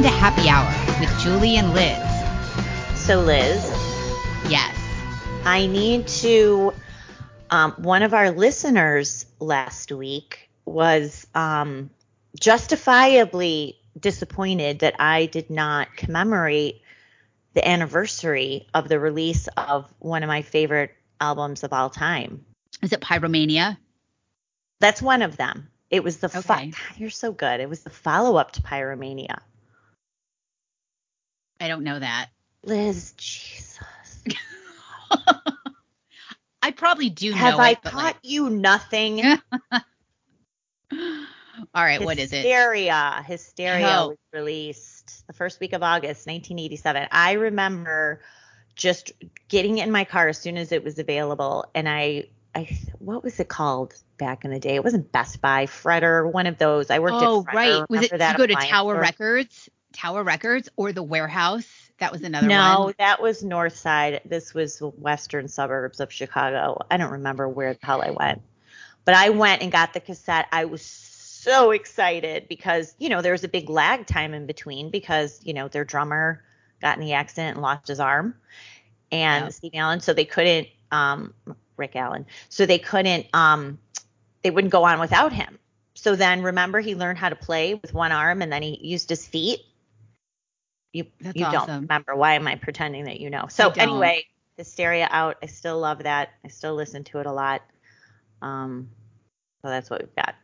Welcome to Happy Hour with Julie and Liz. So, Liz, Yes. I need to. Um, one of our listeners last week was um, justifiably disappointed that I did not commemorate the anniversary of the release of one of my favorite albums of all time. Is it Pyromania? That's one of them. It was the fo- Okay. God, you're so good. It was the follow up to Pyromania. I don't know that. Liz, Jesus. I probably do Have know I it, taught like, you nothing? all right, what is it? Hysteria. Hysteria Oh. was released the first week of August, 1987. I remember just getting in my car as soon as it was available, and I, I, what was it called back in the day? It wasn't Best Buy, Fredder, one of those. I worked Oh, at Fredder. right. Was it that you go to Tower store? Records? Tower Records or the warehouse? That was another one? No, one. that was North Side. This was western suburbs of Chicago. I don't remember where the hell I went. But I went and got the cassette. I was so excited because, you know, there was a big lag time in between because, you know, their drummer got in the accident and lost his arm. And Yep. Steve Allen, so they couldn't um Rick Allen. So they couldn't um they wouldn't go on without him. So then remember he learned how to play with one arm and then he used his feet. You That's you don't remember. Why am I pretending that you know? So anyway, Hysteria out. I still love that. I still listen to it a lot. Um so that's what we've got.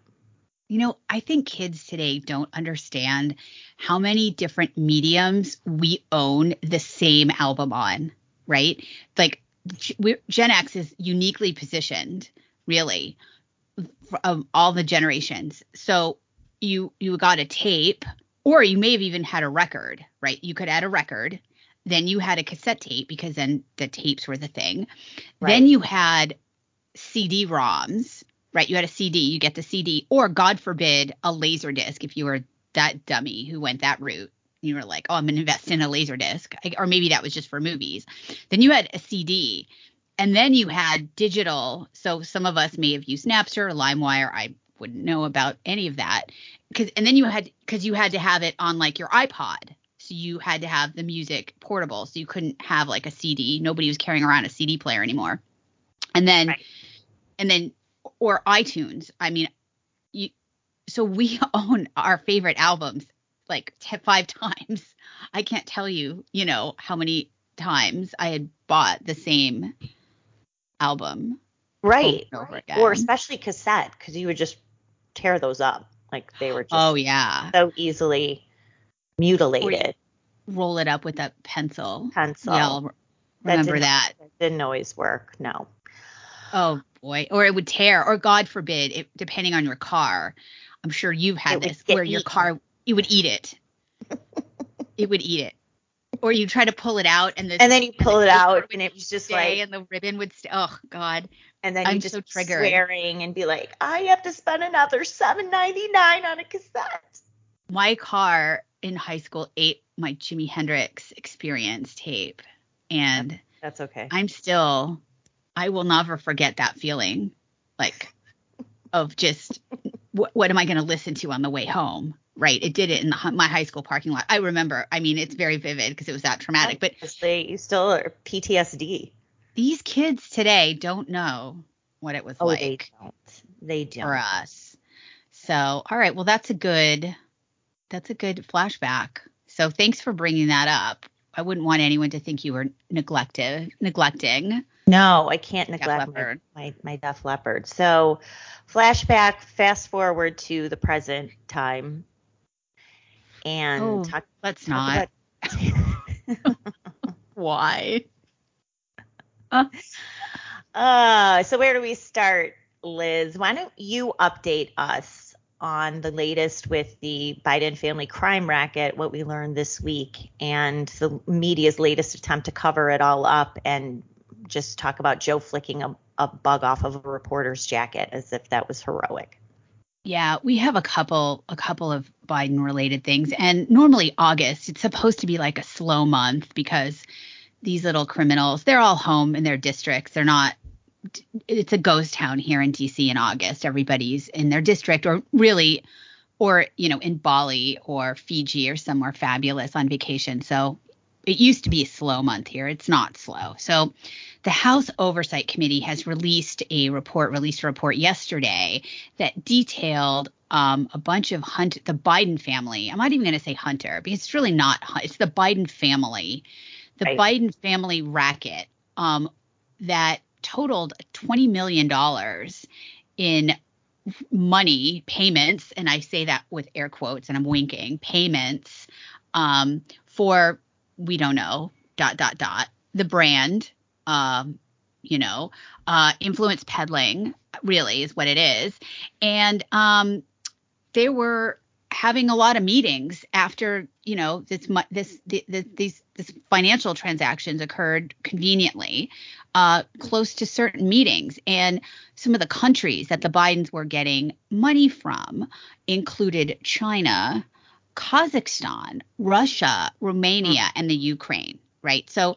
You know, I think kids today don't understand how many different mediums we own the same album on, right? Like Gen X is uniquely positioned, really, of all the generations. So you you got a tape, or you may have even had a record, right? You could add a record, then you had a cassette tape because then the tapes were the thing. Right. Then you had CD-ROMs, right? You had a CD, you get the CD, or God forbid, a laser disc if you were that dummy who went that route. You were like, oh, I'm gonna invest in a laser disc, or maybe that was just for movies. Then you had a CD, and then you had digital. So some of us may have used Napster or LimeWire. I wouldn't know about any of that. Cause, and then you had because you had to have it on like your iPod. So you had to have the music portable. So you couldn't have like a CD. Nobody was carrying around a CD player anymore. And then Right. and then or iTunes. I mean, you so we own our favorite albums like t- five times. I can't tell you, you know, how many times I had bought the same album. Right. over over. Or especially cassette, because you would just tear those up. Like they were just Oh yeah, so easily mutilated. roll it up with a pencil. Pencil. Yeah, I'll re- That remember didn't- that. Didn't always work. No. Oh boy, or it would tear, or God forbid, it, depending on your car. I'm sure you've had It this where your eaten. car it would eat it. it would eat it, or you try to pull it out and the And then you pull the it out and it was just like and the ribbon would stay. Oh God, and then you I'm just so be triggered. swearing and be like, I have to spend another seven ninety nine on a cassette. my car in high school ate my Jimi Hendrix Experience tape, and That's okay. I'm still, I will never forget that feeling, like, of just what, what am I going to listen to on the way home? Right. It did it in the, my high school parking lot. I remember. I mean, it's very vivid because it was that traumatic. But you still are PTSD. These kids today don't know what it was Oh, like they don't. They don't. for us. So, all right. Well, that's a good, that's a good flashback. So, thanks for bringing that up. I wouldn't want anyone to think you were neglected, neglecting. No, I can't neglect my, my my Def Leppard. So, flashback, fast forward to the present time, and Oh, talk, Let's talk not. about. Why? uh, so where do we start, Liz? Why don't you update us on the latest with the Biden family crime racket, what we learned this week, and the media's latest attempt to cover it all up, and just talk about Joe flicking a, a bug off of a reporter's jacket as if that was heroic. Yeah, we have a couple a couple of Biden related things and normally August it's supposed to be like a slow month because these little criminals, they're all home in their districts. They're not it's a ghost town here in DC in August. Everybody's in their district or really or you know in Bali or Fiji or somewhere fabulous on vacation. So it used to be a slow month here. It's not slow. So the House Oversight Committee has released a report, released a report yesterday that detailed um, a bunch of Hunt, the Biden family. I'm not even going to say Hunter because it's really not. It's the Biden family, the right. Biden family racket um, that totaled 20 million dollars in money payments, and I say that with air quotes, and I'm winking payments um, for we don't know dot dot dot the brand um, you know uh, influence peddling really is what it is and um, they were having a lot of meetings after you know this this, this these this financial transactions occurred conveniently uh, close to certain meetings and some of the countries that the bidens were getting money from included china kazakhstan russia romania mm-hmm. and the ukraine right so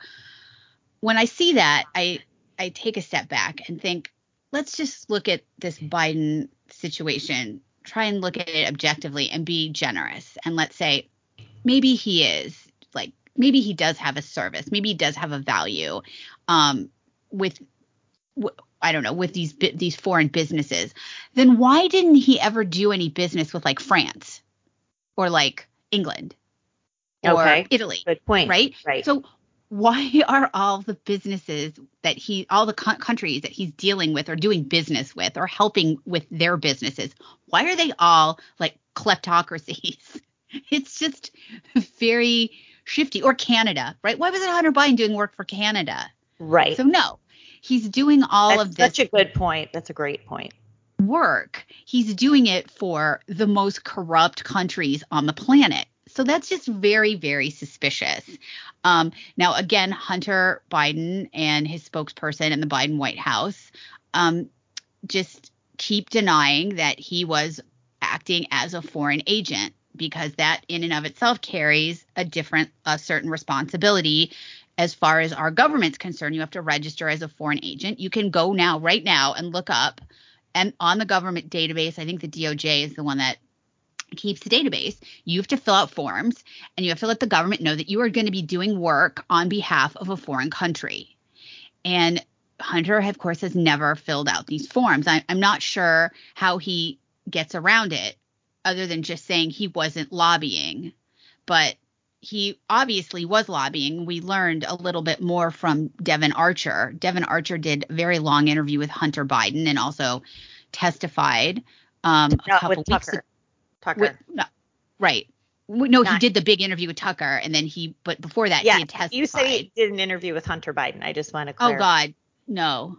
when i see that i i take a step back and think let's just look at this biden situation try and look at it objectively and be generous and let's say maybe he is like maybe he does have a service maybe he does have a value um with I don't know with these these foreign businesses then why didn't he ever do any business with like France or like England or okay. Italy good point. right? Right. So why are all the businesses that he all the co- countries that he's dealing with or doing business with or helping with their businesses why are they all like kleptocracies? It's just very shifty. Or canada right? Why was it hunter biden doing work for canada? Right. So no. He's doing all That's of this such a good point. That's a great point. work. He's doing it for the most corrupt countries on the planet so that's just very, very suspicious. Um, now, again, Hunter Biden and his spokesperson in the Biden White House um, just keep denying that he was acting as a foreign agent because that in and of itself carries a different, a certain responsibility as far as our government's concerned. You have to register as a foreign agent. You can go now, right now, and look up and on the government database. I think the DOJ is the one that keeps the database. You have to fill out forms and you have to let the government know that you are going to be doing work on behalf of a foreign country. And Hunter, of course, has never filled out these forms. I, am not sure how he gets around it other than just saying he wasn't lobbying. But he obviously was lobbying. We learned a little bit more from Devon Archer. Devon Archer did a very long interview with Hunter Biden and also testified um, a couple weeks ago. Tucker. With, no, right. No, Not, he did the big interview with Tucker, and then he. But before that, yeah, he had testified. You say he did an interview with Hunter Biden. I just want to. Clarify. Oh God, no.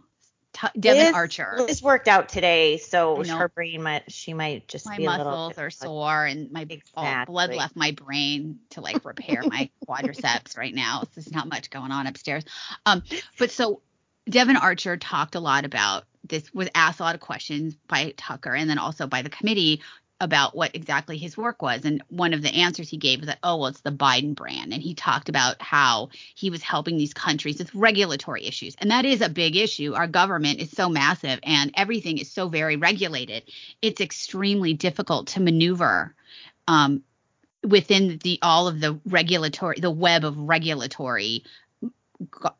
T- Devon Liz, Archer. Liz worked out today, so her brain might she might just my be muscles are sore and my exactly. blood left my brain to like repair my quadriceps right now. So there's not much going on upstairs. Um, but so Devon Archer talked a lot about this was asked a lot of questions by Tucker and then also by the committee about what exactly his work was. And one of the answers he gave was that, oh, well, it's the Biden brand. And he talked about how he was helping these countries with regulatory issues. And that is a big issue. Our government is so massive and everything is so very regulated. It's extremely difficult to maneuver um, within the all of the regulatory, the web of regulatory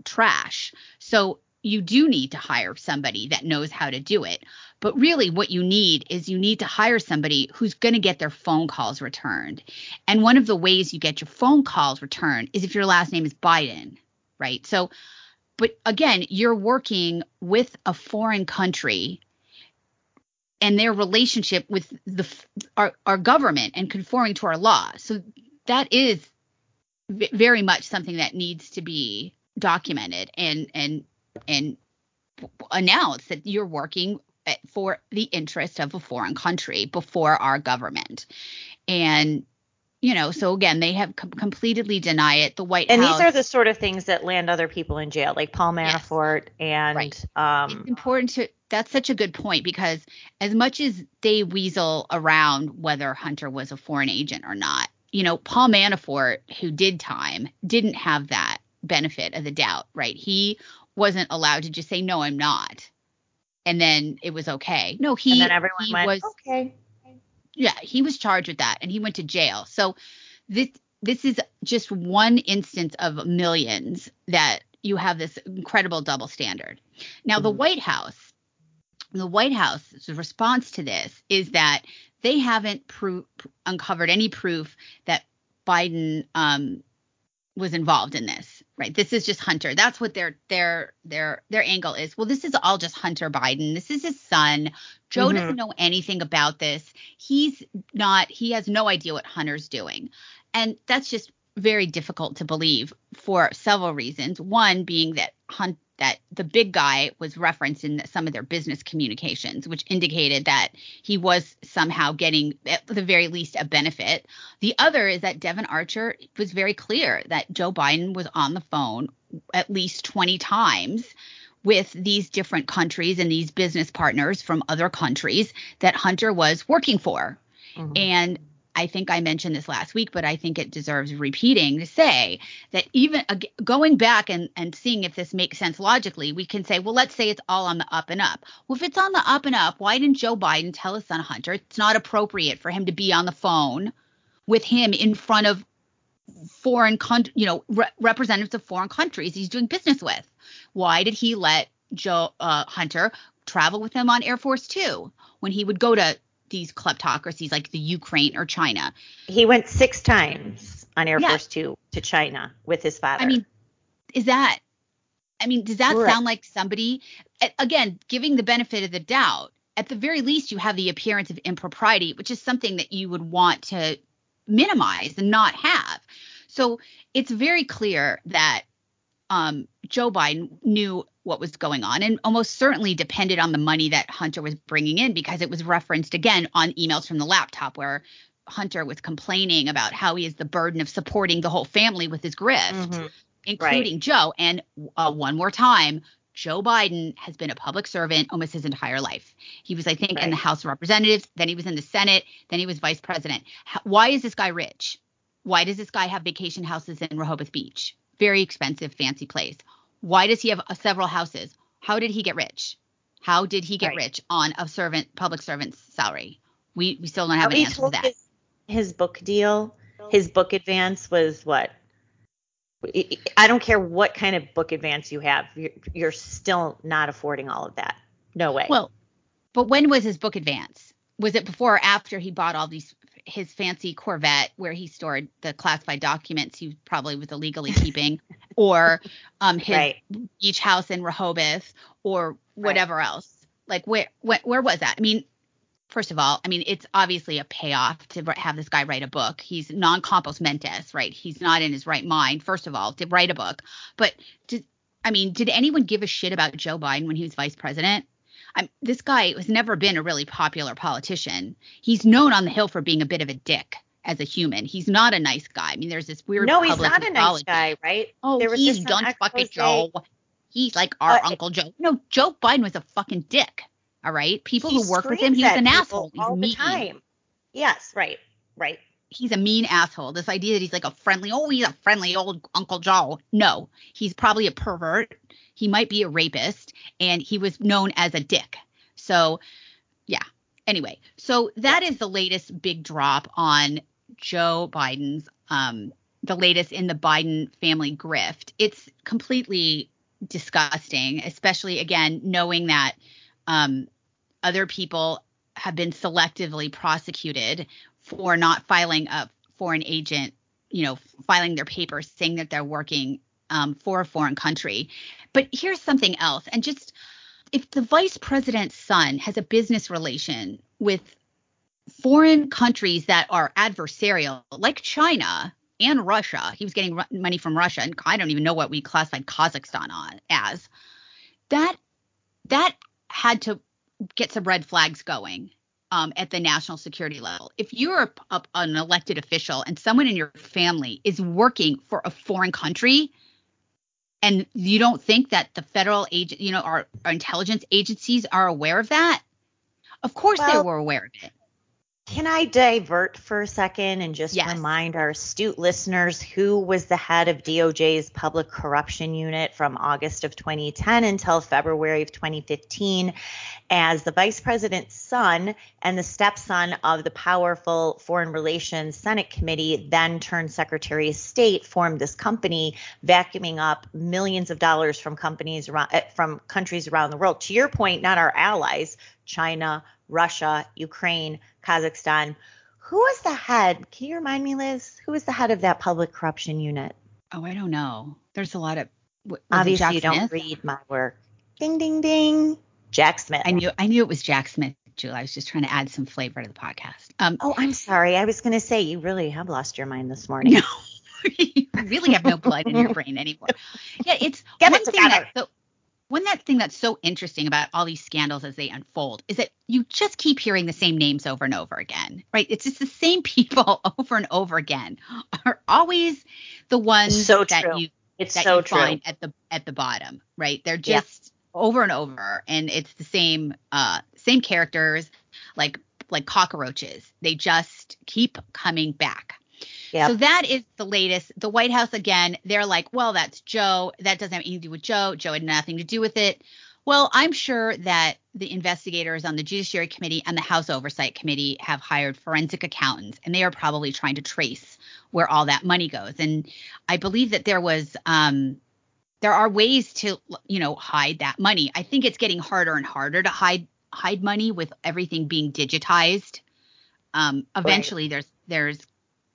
trash. So you do need to hire somebody that knows how to do it. But really, what you need is you need to hire somebody who's going to get their phone calls returned. And one of the ways you get your phone calls returned is if your last name is Biden, right? So, but again, you're working with a foreign country and their relationship with the our, our government and conforming to our law. So that is very much something that needs to be documented and and and announce that you're working for the interest of a foreign country before our government. And you know, so again, they have com- completely deny it. The White and House. And these are the sort of things that land other people in jail, like Paul Manafort. Yes. And right. um, it's important to. That's such a good point because as much as they weasel around whether Hunter was a foreign agent or not, you know, Paul Manafort, who did time, didn't have that benefit of the doubt, right? He wasn't allowed to just say no, I'm not, and then it was okay. No, he and then everyone he went, was okay. Yeah, he was charged with that and he went to jail. So this this is just one instance of millions that you have this incredible double standard. Now mm-hmm. the White House the White House's response to this is that they haven't pro- uncovered any proof that Biden um, was involved in this. Right. This is just Hunter. That's what their their their their angle is. Well, this is all just Hunter Biden. This is his son. Joe mm-hmm. doesn't know anything about this. He's not. He has no idea what Hunter's doing, and that's just very difficult to believe for several reasons. One being that Hunt that the big guy was referenced in some of their business communications, which indicated that he was somehow getting, at the very least, a benefit. The other is that Devon Archer was very clear that Joe Biden was on the phone at least 20 times with these different countries and these business partners from other countries that Hunter was working for. Mm-hmm. And I think I mentioned this last week, but I think it deserves repeating to say that even uh, going back and, and seeing if this makes sense logically, we can say, well, let's say it's all on the up and up. Well, if it's on the up and up, why didn't Joe Biden tell his son Hunter it's not appropriate for him to be on the phone with him in front of foreign, con- you know, re- representatives of foreign countries he's doing business with? Why did he let Joe uh, Hunter travel with him on Air Force Two when he would go to these kleptocracies like the Ukraine or China. He went six times on Air yeah. Force Two to China with his father. I mean, is that? I mean, does that sound like somebody? Again, giving the benefit of the doubt. At the very least, you have the appearance of impropriety, which is something that you would want to minimize and not have. So it's very clear that um, Joe Biden knew what was going on and almost certainly depended on the money that Hunter was bringing in because it was referenced again on emails from the laptop where Hunter was complaining about how he has the burden of supporting the whole family with his grift, mm-hmm. including right. Joe. And uh, one more time, Joe Biden has been a public servant almost his entire life. He was, I think, right. in the House of Representatives, then he was in the Senate, then he was vice president. How, why is this guy rich? Why does this guy have vacation houses in Rehoboth Beach? Very expensive, fancy place. Why does he have uh, several houses? How did he get rich? How did he get right. rich on a servant, public servant's salary? We we still don't have an answer to that. His, his book deal, his book advance was what? I don't care what kind of book advance you have, you're, you're still not affording all of that. No way. Well, but when was his book advance? Was it before or after he bought all these his fancy Corvette where he stored the classified documents he probably was illegally keeping, or um his right. beach house in Rehoboth, or whatever right. else. Like where, where where was that? I mean, first of all, I mean it's obviously a payoff to have this guy write a book. He's non compos mentis, right? He's not in his right mind. First of all, to write a book, but did I mean, did anyone give a shit about Joe Biden when he was vice president? I'm, this guy has never been a really popular politician. He's known on the Hill for being a bit of a dick as a human. He's not a nice guy. I mean, there's this weird. No, he's not a nice guy, right? Oh, there was he's done fucking Joe. He's like our uh, Uncle Joe. No, Joe Biden was a fucking dick. All right, people who work with him, he's an asshole. He's all mean. the time. Yes, right, right. He's a mean asshole. This idea that he's like a friendly, oh, he's a friendly old Uncle Joe. No, he's probably a pervert he might be a rapist and he was known as a dick. So, yeah. Anyway, so that is the latest big drop on Joe Biden's um the latest in the Biden family grift. It's completely disgusting, especially again knowing that um other people have been selectively prosecuted for not filing a foreign agent, you know, filing their papers saying that they're working um, for a foreign country. But here's something else. And just if the vice president's son has a business relation with foreign countries that are adversarial, like China and Russia, he was getting money from Russia, and I don't even know what we classified Kazakhstan on as. That that had to get some red flags going um, at the national security level. If you're a, a, an elected official and someone in your family is working for a foreign country, and you don't think that the federal agent, you know, our, our intelligence agencies are aware of that? Of course well, they were aware of it. Can I divert for a second and just Yes. remind our astute listeners who was the head of DOJ's public corruption unit from August of 2010 until February of 2015 as the vice president's son and the stepson of the powerful Foreign Relations Senate Committee, then turned Secretary of State, formed this company vacuuming up millions of dollars from companies around eh, from countries around the world. To your point, not our allies, China, Russia, Ukraine, Kazakhstan. Who was the head? Can you remind me, Liz? Who was the head of that public corruption unit? Oh, I don't know. There's a lot of. w- was it Obviously, you don't read my work. Ding, ding, ding. Jack Smith. I knew I knew it was Jack Smith, Julie. I was just trying to add some flavor to the podcast. Um, Oh, I'm sorry. I was going to say you really have lost your mind this morning. no, you really have no blood in your brain anymore. Yeah, it's Get one it thing that one that thing that's so interesting about all these scandals as they unfold is that you just keep hearing the same names over and over again, right? It's just the same people over and over again are always the ones So that true. you It's that so you true. find at the at the bottom, right? They're Yeah. just over and over, and it's the same uh same characters, like like cockroaches. They just keep coming back. Yep. So that is the latest. The White House again, they're like, well, that's Joe. That doesn't have anything to do with Joe. Joe had nothing to do with it. Well, I'm sure that the investigators on the Judiciary Committee and the House Oversight Committee have hired forensic accountants, and they are probably trying to trace where all that money goes. And I believe that there was, um, there are ways to, you know, hide that money. I think it's getting harder and harder to hide hide money with everything being digitized. Um, eventually, there's there's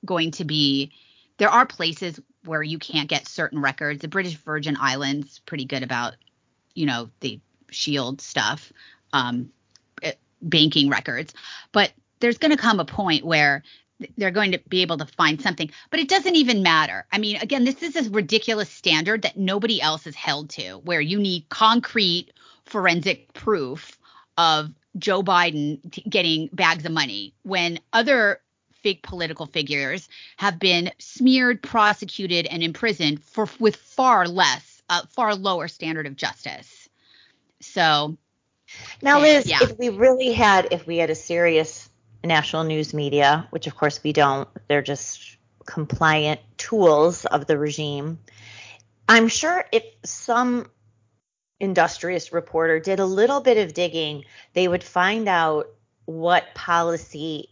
going to be there are places where you can't get certain records. The British Virgin Islands pretty good about you know the shield stuff, um, eh, banking records, but there's going to come a point where they're going to be able to find something, but it doesn't even matter. I mean, again, this is a ridiculous standard that nobody else is held to, where you need concrete forensic proof of Joe Biden t- getting bags of money when other fake political figures have been smeared, prosecuted, and imprisoned for with far less, uh, far lower standard of justice. So Now, Liz, Yeah. if we really had, if we had a serious national news media, which of course we don't, they're just compliant tools of the regime. I'm sure if some industrious reporter did a little bit of digging, they would find out what policy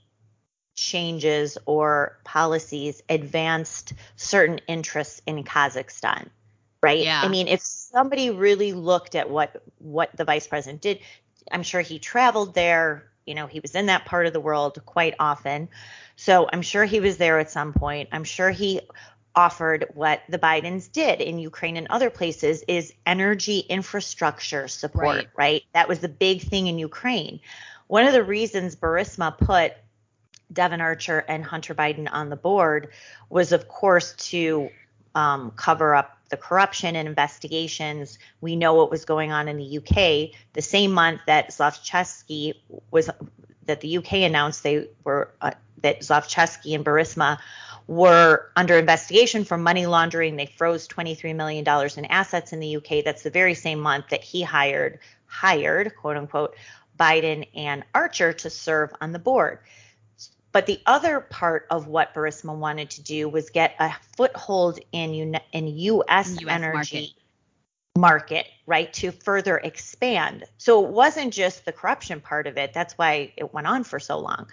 changes or policies advanced certain interests in Kazakhstan. Right? Yeah. I mean, if somebody really looked at what what the vice president did, I'm sure he traveled there. You know, he was in that part of the world quite often. So I'm sure he was there at some point. I'm sure he offered what the Bidens did in Ukraine and other places is energy infrastructure support, Right. right? That was the big thing in Ukraine. One of the reasons Burisma put Devon Archer and Hunter Biden on the board was, of course, to um, cover up the corruption and investigations. We know what was going on in the UK. The same month that Zlochevsky was, that the UK announced they were uh, that Zlochevsky and Burisma were under investigation for money laundering. They froze $23 million in assets in the UK. That's the very same month that he hired hired quote unquote Biden and Archer to serve on the board. But the other part of what Burisma wanted to do was get a foothold in in U.S. US energy market, right, to further expand. So it wasn't just the corruption part of it. That's why it went on for so long.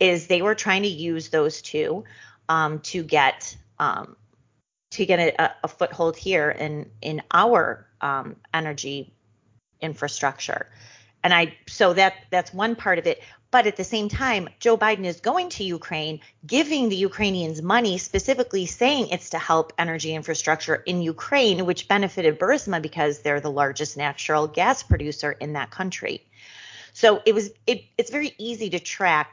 Is they were trying to use those two um, to get um, to get a, a foothold here in in our um, energy infrastructure. And I so that that's one part of it. But at the same time, Joe Biden is going to Ukraine, giving the Ukrainians money, specifically saying it's to help energy infrastructure in Ukraine, which benefited Burisma because they're the largest natural gas producer in that country. So it was it, it's very easy to track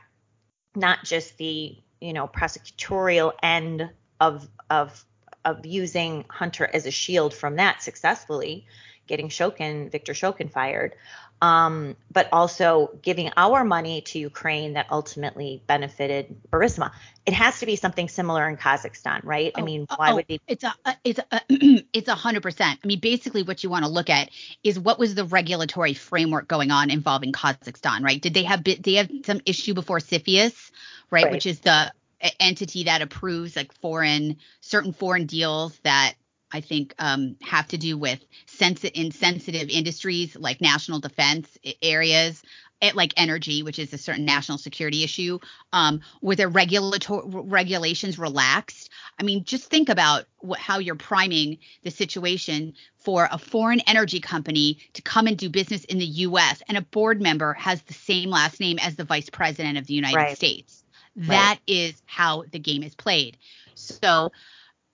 not just the you know prosecutorial end of of of using Hunter as a shield from that successfully, getting Shokin, Victor Shokin fired, um, but also giving our money to Ukraine that ultimately benefited Burisma. It has to be something similar in Kazakhstan, right? Oh, I mean, why oh, would they? It's a it's a it's a hundred percent. I mean, basically, what you want to look at is what was the regulatory framework going on involving Kazakhstan, right? Did they have they have some issue before CFIUS, right, right. which is the entity that approves like foreign certain foreign deals that I think um, have to do with sensitive industries like national defense areas, eh, like energy, which is a certain national security issue, um, were their regulatory regulations relaxed? I mean, just think about what, how you're priming the situation for a foreign energy company to come and do business in the U.S. and a board member has the same last name as the vice president of the United right. States. That right. is how the game is played. So,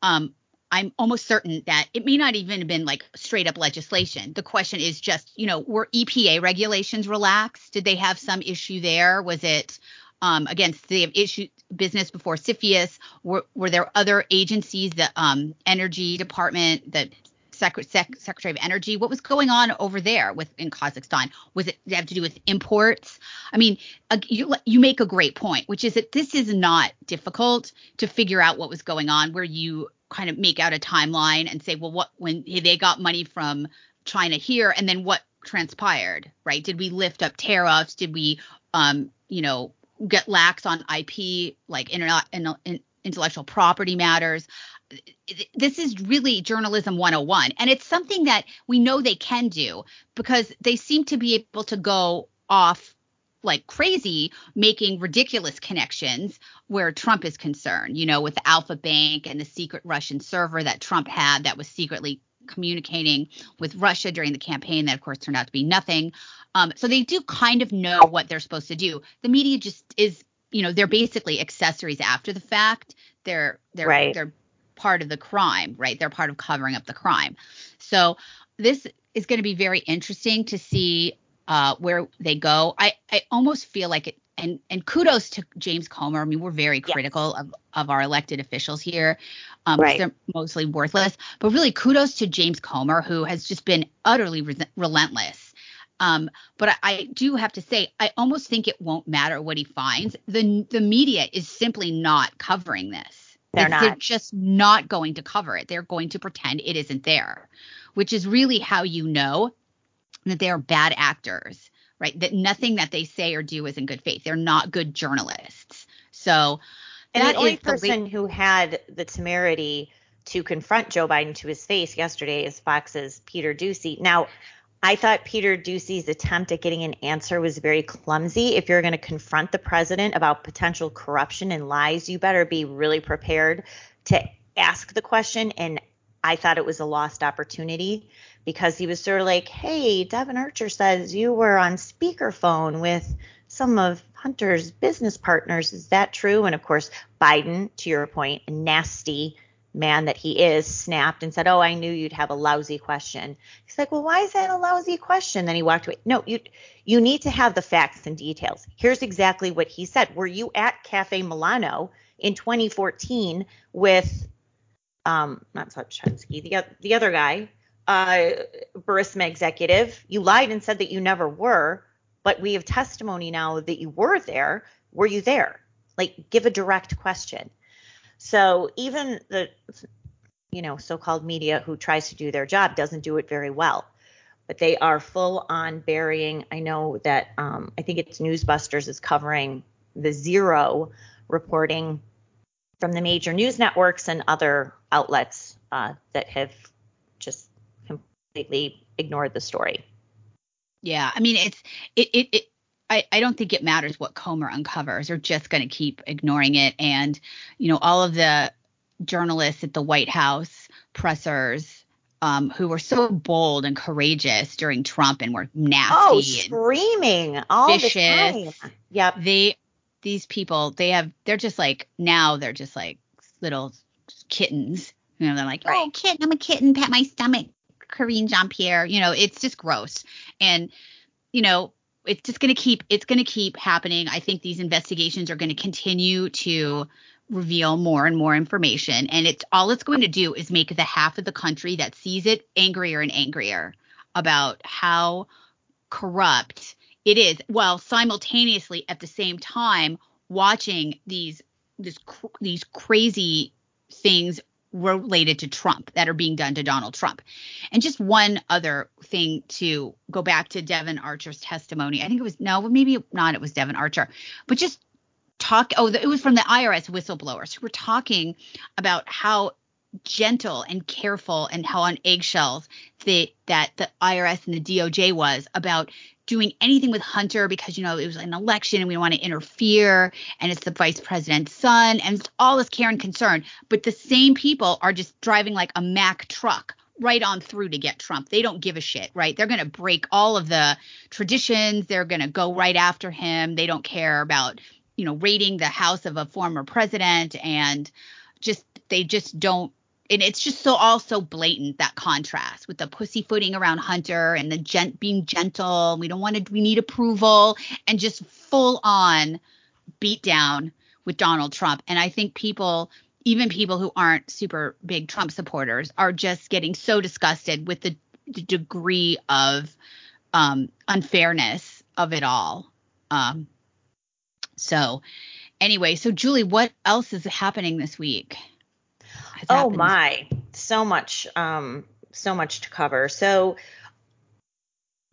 um, I'm almost certain that it may not even have been like straight up legislation. The question is just, you know, were EPA regulations relaxed? Did they have some issue there? Was it um, against the issue business before CFIUS? Were, were there other agencies, the um, Energy Department, the Sec- Sec- Secretary of Energy? What was going on over there with in Kazakhstan? Was it have to do with imports? I mean, you you make a great point, which is that this is not difficult to figure out what was going on. Where you kind of make out a timeline and say, well, what when they got money from China here, and then what transpired, right? Did we lift up tariffs? Did we, um, you know, get lax on IP, like internet and intellectual property matters? This is really journalism 101. And it's something that we know they can do because they seem to be able to go off like crazy making ridiculous connections where Trump is concerned, you know, with the Alfa Bank and the secret Russian server that Trump had that was secretly communicating with Russia during the campaign that of course turned out to be nothing. Um, so they do kind of know what they're supposed to do. The media just is, you know, they're basically accessories after the fact. They're they're right. they're part of the crime, right? They're part of covering up the crime. So this is going to be very interesting to see uh, where they go. I, I almost feel like it, and and kudos to James Comer. I mean, we're very critical of of our elected officials here. Um, right. They're mostly worthless, but really kudos to James Comer, who has just been utterly re- relentless. Um, but I, I, do have to say, I almost think it won't matter what he finds. The the media is simply not covering this. They're not. They're just not going to cover it. They're going to pretend it isn't there, which is really how you know that they are bad actors, right? That nothing that they say or do is in good faith. They're not good journalists. So and the only person the, who had the temerity to confront Joe Biden to his face yesterday is Fox's Peter Doocy. Now, I thought Peter Doocy's attempt at getting an answer was very clumsy. If you're going to confront the president about potential corruption and lies, you better be really prepared to ask the question. And I thought it was a lost opportunity because he was sort of like, hey, Devon Archer says you were on speakerphone with some of Hunter's business partners. Is that true? And of course, Biden, to your point, nasty man that he is, snapped and said, Oh, I knew you'd have a lousy question. He's like, Well, why is that a lousy question? Then he walked away. No, you you need to have the facts and details. Here's exactly what he said. Were you at Cafe Milano in 2014 with um not Subchansky, the the other guy, uh, Burisma executive. You lied and said that you never were, but we have testimony now that you were there. Were you there? Like, give a direct question. So even the, you know, so-called media who tries to do their job doesn't do it very well. But they are full on burying. I know that um, I think it's Newsbusters is covering the zero reporting from the major news networks and other outlets uh, that have just completely ignored the story. Yeah, I mean it's it it, it I, I don't think it matters what Comer uncovers. They're just going to keep ignoring it. And, you know, all of the journalists at the White House, pressers, um, who were so bold and courageous during Trump and were nasty oh, screaming all vicious, the time. Yep. They these people, they have they're just like now they're just like little kittens. You know, they're like, right. oh, kitten, I'm a kitten, pat my stomach. Karine Jean Pierre. You know, it's just gross. And, you know, it's just going to keep it's going to keep happening. I think these investigations are going to continue to reveal more and more information and it's all it's going to do is make the half of the country that sees it angrier and angrier. about how corrupt it is while simultaneously at the same time watching these this these crazy things related to Trump that are being done to Donald Trump. And just one other thing to go back to Devon Archer's testimony. I think it was no, maybe not. It was Devon Archer, but just talk. Oh, it was from the IRS whistleblowers who were talking about how gentle and careful and how on eggshells the, that the IRS and the DOJ was about doing anything with Hunter because you know it was an election and we want to interfere and it's the vice president's son and all this care and concern. But the same people are just driving like a Mack truck right on through to get Trump. They don't give a shit, right? They're going to break all of the traditions. They're going to go right after him. They don't care about, you know, raiding the house of a former president and just they just don't and it's just so all so blatant that contrast with the pussyfooting around Hunter and the gent being gentle. We don't want to. We need approval and just full on beat down with Donald Trump. And I think people, even people who aren't super big Trump supporters, are just getting so disgusted with the, the degree of um, unfairness of it all. Um, so, anyway, so Julie, what else is happening this week? Oh happened. my, so much, um, so much to cover. So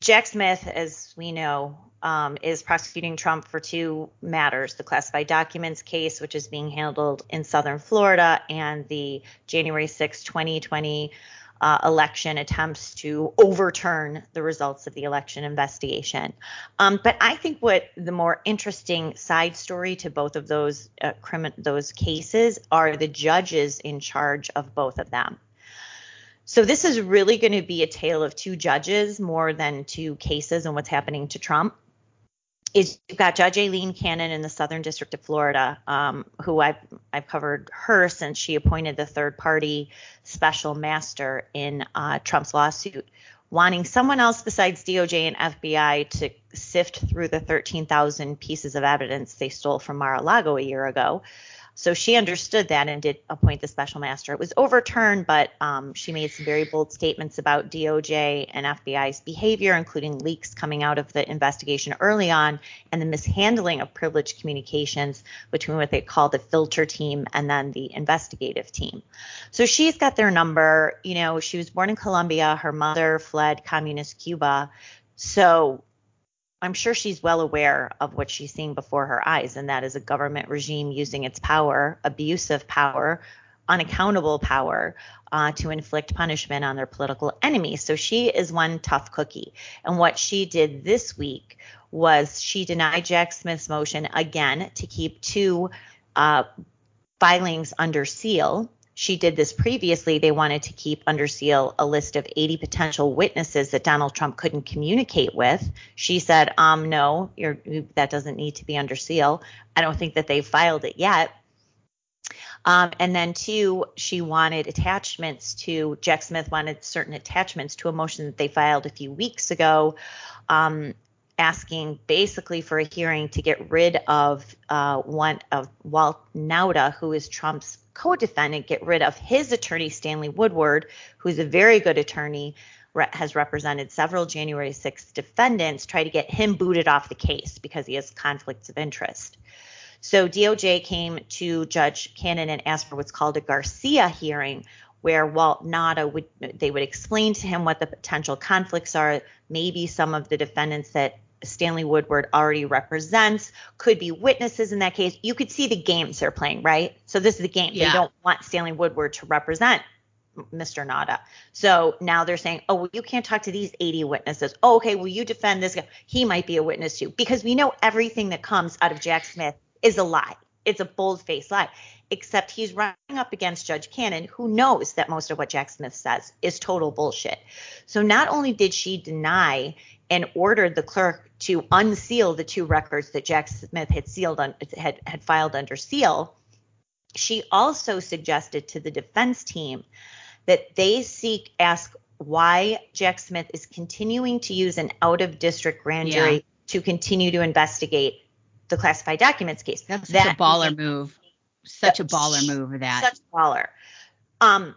Jack Smith, as we know, um, is prosecuting Trump for two matters: the classified documents case, which is being handled in Southern Florida, and the January 6, 2020 uh, election attempts to overturn the results of the election investigation. Um, but I think what the more interesting side story to both of those uh, crimi- those cases are the judges in charge of both of them. So this is really going to be a tale of two judges more than two cases and what's happening to Trump is you've got Judge Aileen Cannon in the Southern District of Florida, um, who I've I've covered her since she appointed the third party special master in uh, Trump's lawsuit, wanting someone else besides DOJ and FBI to sift through the 13,000 pieces of evidence they stole from Mar-a-Lago a year ago. So she understood that and did appoint the special master. It was overturned, but um, she made some very bold statements about DOJ and FBI's behavior, including leaks coming out of the investigation early on and the mishandling of privileged communications between what they call the filter team and then the investigative team. So she's got their number. You know, she was born in Colombia. Her mother fled communist Cuba. So I'm sure she's well aware of what she's seeing before her eyes, and that is a government regime using its power, abusive power, unaccountable power, uh, to inflict punishment on their political enemies. So she is one tough cookie. And what she did this week was she denied Jack Smith's motion again to keep two uh, filings under seal she did this previously. They wanted to keep under seal a list of 80 potential witnesses that Donald Trump couldn't communicate with. She said, um, no, you're that doesn't need to be under seal. I don't think that they've filed it yet. Um, and then two, she wanted attachments to Jack Smith wanted certain attachments to a motion that they filed a few weeks ago, um, asking basically for a hearing to get rid of uh, one of Walt Nauta, who is Trump's co-defendant get rid of his attorney Stanley Woodward, who's a very good attorney, re- has represented several January 6th defendants, try to get him booted off the case because he has conflicts of interest. So DOJ came to Judge Cannon and asked for what's called a Garcia hearing, where Walt Nauta would they would explain to him what the potential conflicts are, maybe some of the defendants that Stanley Woodward already represents, could be witnesses in that case. You could see the games they're playing, right? So this is the game. Yeah. They don't want Stanley Woodward to represent Mr. Nauta. So now they're saying, oh, well, you can't talk to these 80 witnesses. Oh, okay, will you defend this guy? He might be a witness too, because we know everything that comes out of Jack Smith is a lie. It's a bold faced lie, except he's running up against Judge Cannon, who knows that most of what Jack Smith says is total bullshit. So not only did she deny and ordered the clerk to unseal the two records that Jack Smith had sealed on, had had filed under seal. She also suggested to the defense team that they seek ask why Jack Smith is continuing to use an out of district grand jury yeah. to continue to investigate the classified documents case. That's that, such a baller move. Such a baller move that. Such a baller. Um,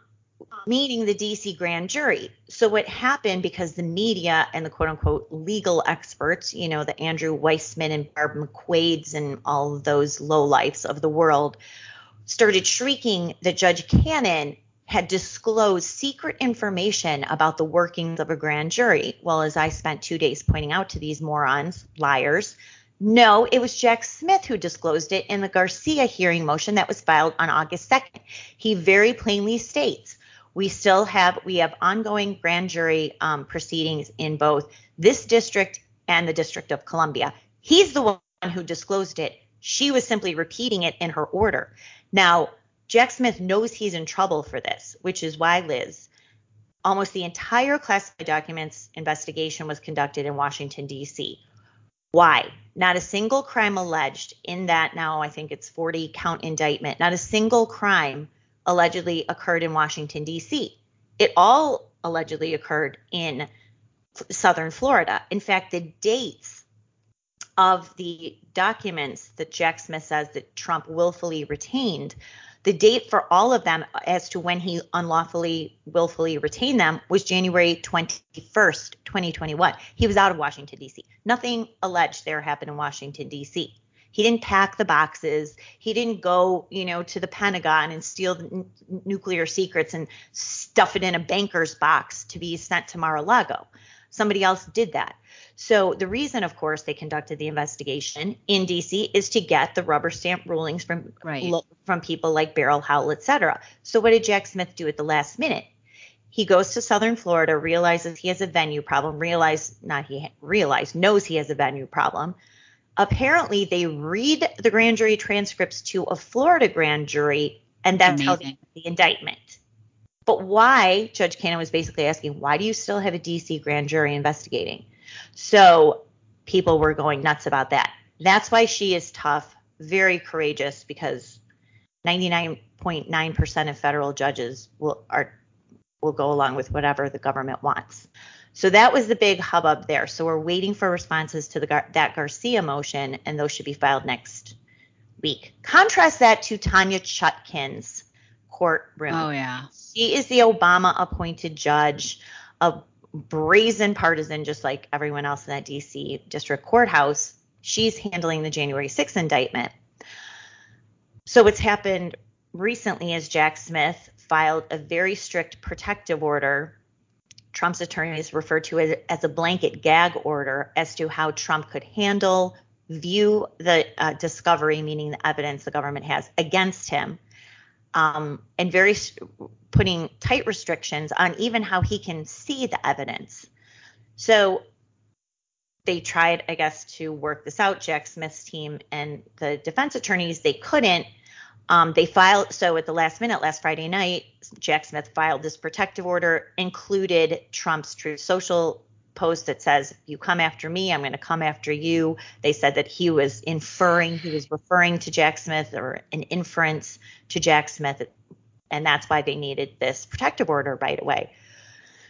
meaning the DC grand jury. So what happened because the media and the quote unquote legal experts, you know, the Andrew Weissmann and Barb McQuades and all those lowlifes of the world started shrieking that Judge Cannon had disclosed secret information about the workings of a grand jury. Well, as I spent two days pointing out to these morons, liars, no, it was Jack Smith who disclosed it in the Garcia hearing motion that was filed on August 2nd. He very plainly states we still have we have ongoing grand jury um, proceedings in both this district and the District of Columbia. He's the one who disclosed it. She was simply repeating it in her order. Now, Jack Smith knows he's in trouble for this, which is why Liz, almost the entire classified documents investigation was conducted in Washington D.C. Why? Not a single crime alleged in that now I think it's 40 count indictment. Not a single crime allegedly occurred in Washington, D.C. It all allegedly occurred in southern Florida. In fact, the dates of the documents that Jack Smith says that Trump willfully retained, the date for all of them as to when he unlawfully, willfully retained them was January 21st, 2021. He was out of Washington, D.C. Nothing alleged there happened in Washington, D.C. He didn't pack the boxes. He didn't go, you know, to the Pentagon and steal n- nuclear secrets and stuff it in a banker's box to be sent to Mar-a-Lago. Somebody else did that. So the reason, of course, they conducted the investigation in DC is to get the rubber stamp rulings from right. from people like Beryl Howell, et cetera. So what did Jack Smith do at the last minute? He goes to Southern Florida, realizes he has a venue problem, realize not he realized knows he has a venue problem, apparently they read the grand jury transcripts to a Florida grand jury, and that's Amazing. how they the indictment. But why, Judge Cannon was basically asking, why do you still have a DC grand jury investigating? So people were going nuts about that. That's why she is tough, very courageous, because 99.9% of federal judges will are will go along with whatever the government wants. So that was the big hubbub there. So we're waiting for responses to the that Garcia motion, and those should be filed next week. Contrast that to Tanya Chutkan's courtroom. Oh yeah, she is the Obama-appointed judge, a brazen partisan, just like everyone else in that D.C. district courthouse. She's handling the January 6th indictment. So what's happened recently is Jack Smith filed a very strict protective order Trump's attorneys referred to it as a blanket gag order as to how Trump could handle, view the uh, discovery, meaning the evidence the government has against him, um, and very putting tight restrictions on even how he can see the evidence. So they tried, I guess, to work this out. Jack Smith's team and the defense attorneys they couldn't um, they filed so at the last minute last Friday night, Jack Smith filed this protective order, included Trump's Truth Social post that says, you come after me, I'm going to come after you." They said that he was inferring, he was referring to Jack Smith or an inference to Jack Smith, and that's why they needed this protective order right away.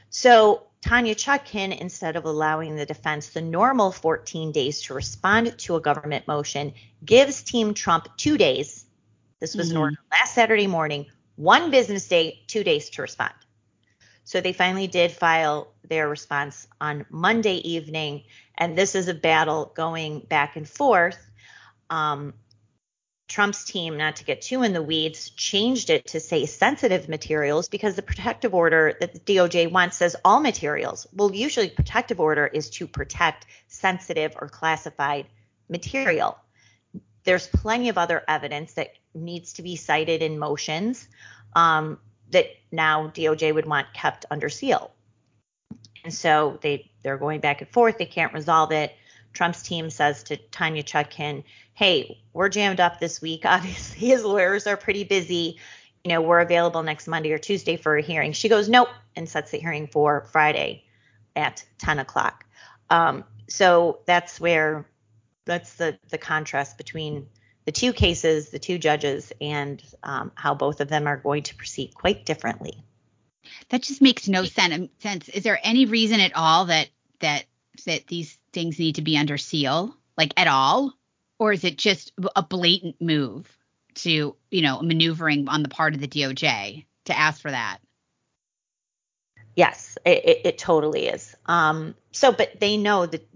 So Tanya Chutkan, instead of allowing the defense the normal 14 days to respond to a government motion, gives Team Trump two days this was mm-hmm. last Saturday morning, one business day, two days to respond. So they finally did file their response on Monday evening, and this is a battle going back and forth. Um, Trump's team, not to get too in the weeds, changed it to say sensitive materials because the protective order that the DOJ wants says all materials. Well, usually protective order is to protect sensitive or classified material. There's plenty of other evidence that needs to be cited in motions um, that now DOJ would want kept under seal. And so they they're going back and forth. They can't resolve it. Trump's team says to Tanya Chutkan, "Hey, we're jammed up this week. Obviously, his lawyers are pretty busy. You know, we're available next Monday or Tuesday for a hearing." She goes, "Nope," and sets the hearing for Friday at 10 o'clock. Um, so that's where that's the the contrast between the two cases, the two judges, and um, how both of them are going to proceed quite differently. That just makes no sense. Is there any reason at all that that that these things need to be under seal, like at all, or is it just a blatant move to, you know, maneuvering on the part of the DOJ to ask for that? Yes, it, it, it totally is. Um, so, but they know that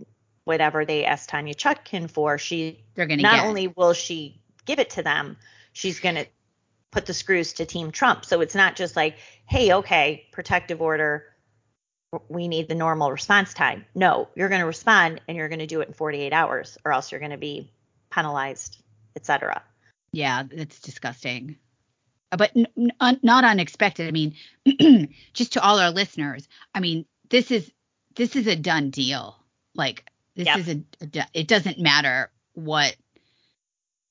whatever they ask Tanya Chutkan for, she They're to not only will she give it to them, she's going to put the screws to Team Trump. So it's not just like, hey, okay, protective order, we need the normal response time. No, you're going to respond and you're going to do it in 48 hours, or else you're going to be penalized, etc. yeah, it's disgusting. Uh, But n- n- not unexpected. I mean, just to all our listeners, I mean, this is this is a done deal. Like this Yep. is a, a it doesn't matter what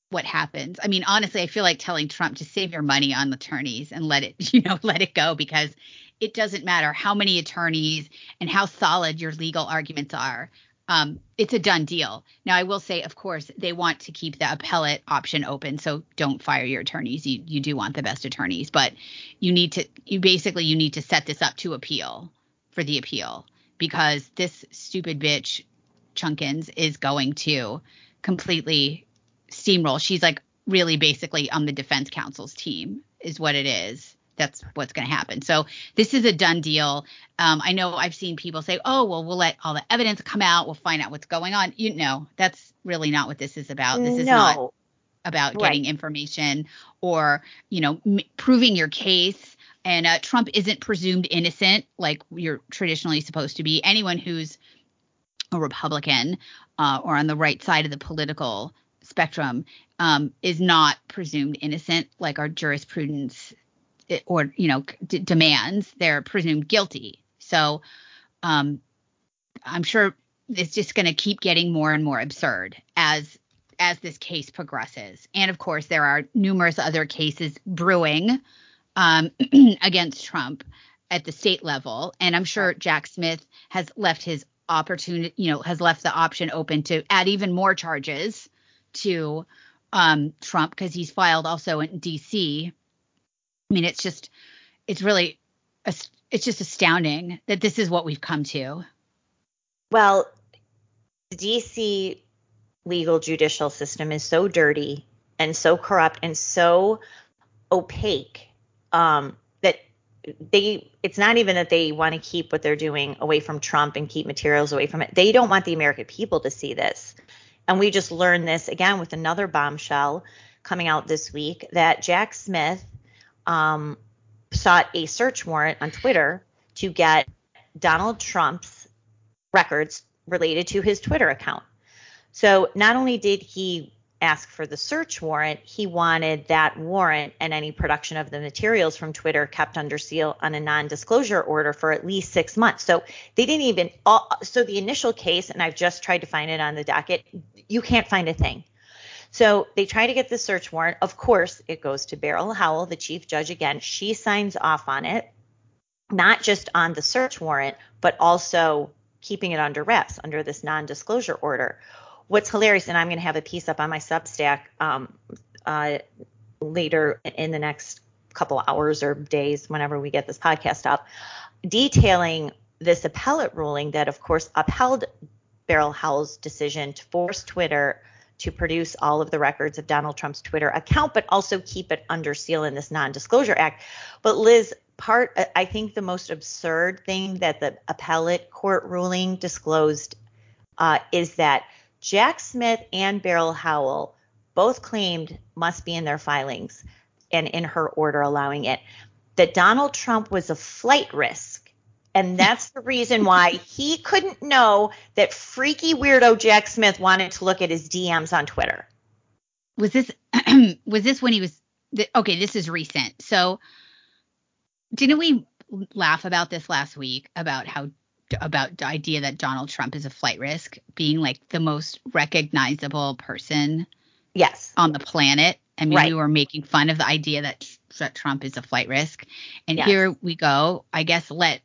what happens. I mean, honestly, I feel like telling Trump to save your money on attorneys and let it, you know, let it go because it doesn't matter how many attorneys and how solid your legal arguments are. Um, it's a done deal. Now, I will say, of course, they want to keep the appellate option open, so don't fire your attorneys. You you do want the best attorneys, but you need to you basically you need to set this up to appeal for the appeal because this stupid bitch Chunkins is going to completely steamroll. She's like really basically on the defense counsel's team, is what it is. That's what's going to happen. So this is a done deal. Um, I know I've seen people say, "Oh, well, we'll let all the evidence come out. We'll find out what's going on." You know, that's really not what this is about. This is not about Right. getting information or you know m- proving your case and uh, trump isn't presumed innocent like you're traditionally supposed to be anyone who's a republican uh, or on the right side of the political spectrum um, is not presumed innocent like our jurisprudence eh, or you know d- demands they're presumed guilty so um, i'm sure it's just going to keep getting more and more absurd as as this case progresses. And of course, there are numerous other cases brewing um, against Trump at the state level. And I'm sure Jack Smith has left his opportunity, you know, has left the option open to add even more charges to um, Trump because he's filed also in D.C. I mean, it's just, it's really, it's just astounding that this is what we've come to. Well, the DC legal judicial system is so dirty and so corrupt and so opaque um, they it's not even that they want to keep what they're doing away from Trump and keep materials away from it. They don't want the American people to see this. And we just learned this again with another bombshell coming out this week that Jack Smith um, sought a search warrant on Twitter to get Donald Trump's records related to his Twitter account. So not only did he ask for the search warrant, he wanted that warrant and any production of the materials from Twitter kept under seal on a non-disclosure order for at least six months. So they didn't even. So the initial case, and I've just tried to find it on the docket, you can't find a thing. So they try to get the search warrant. Of course, it goes to Beryl Howell, the chief judge again. She signs off on it, not just on the search warrant, but also keeping it under wraps under this non-disclosure order. What's hilarious, and I'm going to have a piece up on my Substack um, uh, later in the next couple hours or days, whenever we get this podcast up, detailing this appellate ruling that, of course, upheld Beryl Howell's decision to force Twitter to produce all of the records of Donald Trump's Twitter account, but also keep it under seal in this non-disclosure act. But Liz, part I think the most absurd thing that the appellate court ruling disclosed uh, is that Jack Smith and Beryl Howell both claimed must be in their filings and in her order allowing it that Donald Trump was a flight risk. And that's the reason why he couldn't know that freaky weirdo Jack Smith wanted to look at his DMs on Twitter. was this was this when he was th- okay this is recent so didn't we laugh about this last week about how about the idea that donald trump is a flight risk being like the most recognizable person Yes. on the planet i mean Right. we were making fun of the idea that, that trump is a flight risk and Yes. here we go i guess let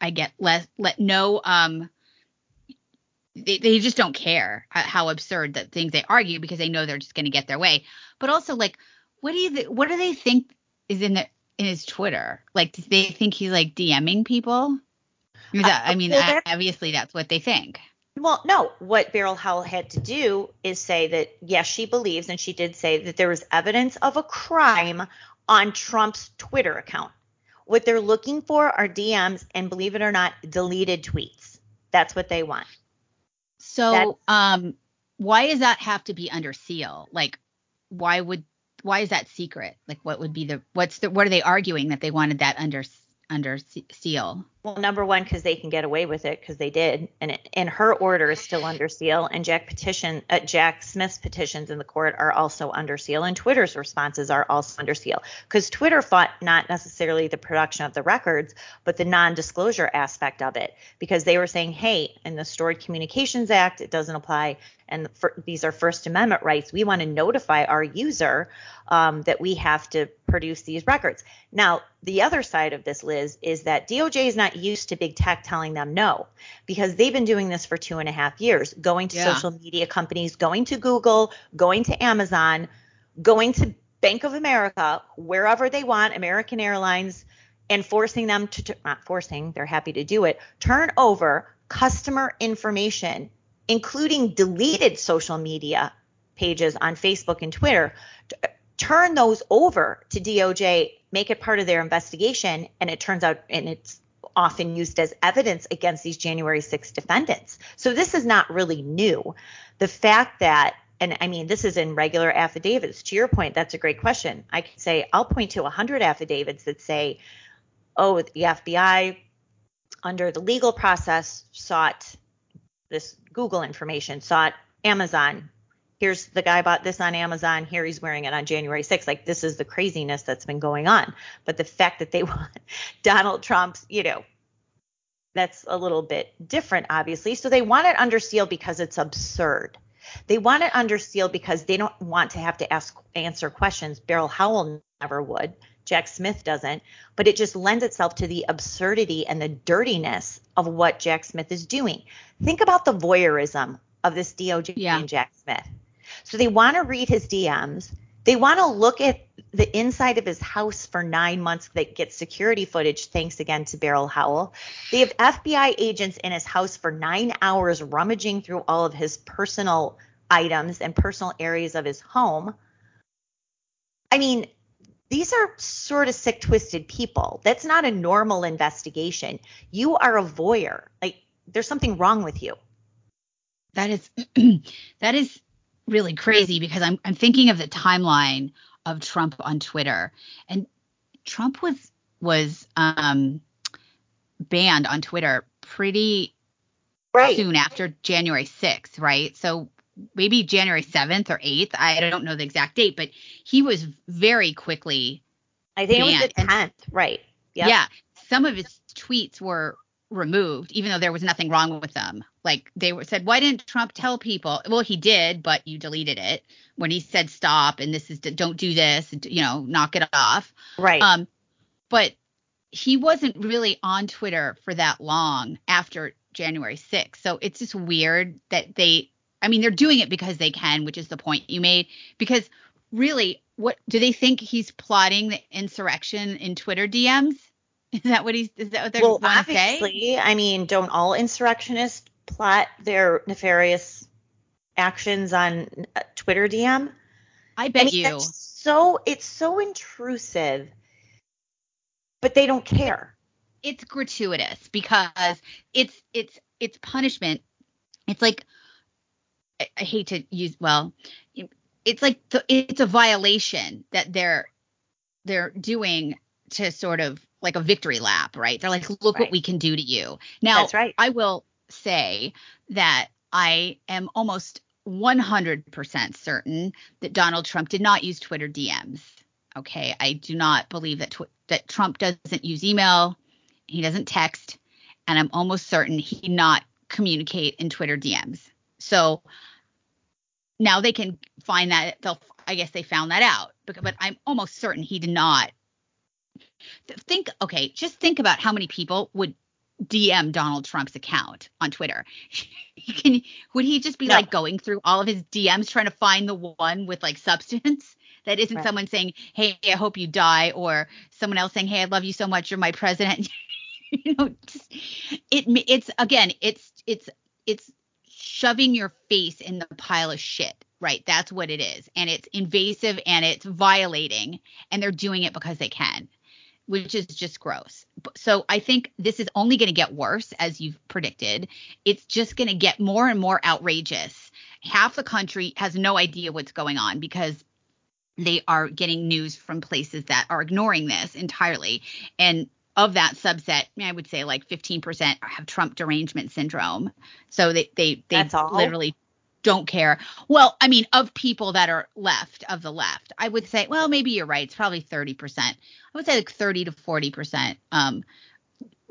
i get let let no um they, they just don't care how- absurd the things they argue because they know they're just going to get their way. But also, like, what do you th- what do they think is in the in his Twitter? Like, do they think he's like DMing people? Is that- I mean, well, that- obviously that's what they think. Well, no, what Beryl Howell had to do is say that, yes, she believes, and she did say that there was evidence of a crime on Trump's Twitter account. What they're looking for are DMs and believe it or not, deleted tweets. That's what they want. So, um, why does that have to be under seal? Like, why would why is that secret? Like, what would be the what's the what are they arguing that they wanted that under under seal? Well, number one, because they can get away with it because they did, and it, and her order is still under seal, and Jack petition, uh, Jack Smith's petitions in the court are also under seal, and Twitter's responses are also under seal because Twitter fought not necessarily the production of the records, but the non-disclosure aspect of it because they were saying, hey, in the Stored Communications Act, it doesn't apply, and for, these are First Amendment rights. We want to notify our user um, that we have to produce these records. Now, the other side of this, Liz, is that DOJ is not used to big tech telling them no because they've been doing this for two and a half years, going to yeah. social media companies, going to Google, going to Amazon, going to Bank of America, wherever they want, American Airlines, and forcing them to, not forcing, they're happy to do it, turn over customer information, including deleted social media pages on Facebook and Twitter, turn those over to DOJ, make it part of their investigation, and it turns out, and it's often used as evidence against these January 6 defendants. So this is not really new. The fact that and I mean, this is in regular affidavits. To your point, that's a great question. I can say, I'll point to 100 affidavits that say, oh, the FBI, under the legal process, sought this Google information, sought Amazon here's the guy bought this on Amazon. Here he's wearing it on January 6th. Like this is the craziness that's been going on. But the fact that they want Donald Trump's, you know, that's a little bit different, obviously. So they want it under seal because it's absurd. They want it under seal because they don't want to have to ask answer questions. Beryl Howell never would. Jack Smith doesn't, but it just lends itself to the absurdity and the dirtiness of what Jack Smith is doing. Think about the voyeurism of this DOJ yeah. and Jack Smith. So they want to read his DMs. They want to look at the inside of his house for nine months that gets security footage, thanks again to Beryl Howell. They have FBI agents in his house for nine hours rummaging through all of his personal items and personal areas of his home. I mean, these are sort of sick, twisted people. That's not a normal investigation. You are a voyeur. Like, there's something wrong with you. That is, that is really crazy because I'm I'm thinking of the timeline of Trump on Twitter, and Trump was was um, banned on Twitter pretty right. soon after January 6th, right? So maybe January 7th or 8th. I don't know the exact date, but he was very quickly. I think banned. it was the 10th, right? Yep. Yeah. Some of his tweets were removed, even though there was nothing wrong with them. Like they were said, why didn't Trump tell people? Well, he did, but you deleted it when he said stop and this is don't do this, you know, knock it off. Right. Um, but he wasn't really on Twitter for that long after January 6th. So it's just weird that they, I mean, they're doing it because they can, which is the point you made. Because really, what do they think he's plotting the insurrection in Twitter DMs? Is that what he's? Is that what they're well, obviously, say? I mean, don't all insurrectionists plot their nefarious actions on uh, Twitter DM? I bet I mean, you. So it's so intrusive, but they don't care. It's gratuitous because it's it's it's punishment. It's like I, I hate to use well, it's like the, it's a violation that they're they're doing to sort of like a victory lap, right? They're like, look right. what we can do to you. Now, That's right. I will say that I am almost 100% certain that Donald Trump did not use Twitter DMs. Okay, I do not believe that tw- that Trump doesn't use email, he doesn't text, and I'm almost certain he not communicate in Twitter DMs. So now they can find that they'll I guess they found that out, but, but I'm almost certain he did not think okay just think about how many people would dm donald trump's account on twitter. Can, would he just be no. like going through all of his dms trying to find the one with like substance that isn't right. someone saying hey i hope you die or someone else saying hey i love you so much you're my president. You know just, it it's again it's it's it's shoving your face in the pile of shit right? That's what it is. And it's invasive and it's violating and they're doing it because they can which is just gross. So I think this is only going to get worse, as you've predicted. It's just going to get more and more outrageous. Half the country has no idea what's going on because they are getting news from places that are ignoring this entirely. And of that subset, I would say like 15% have Trump derangement syndrome. So they they they literally don't care. Well, I mean, of people that are left of the left, I would say, well, maybe you're right. It's probably 30%. I would say like 30 to 40% um,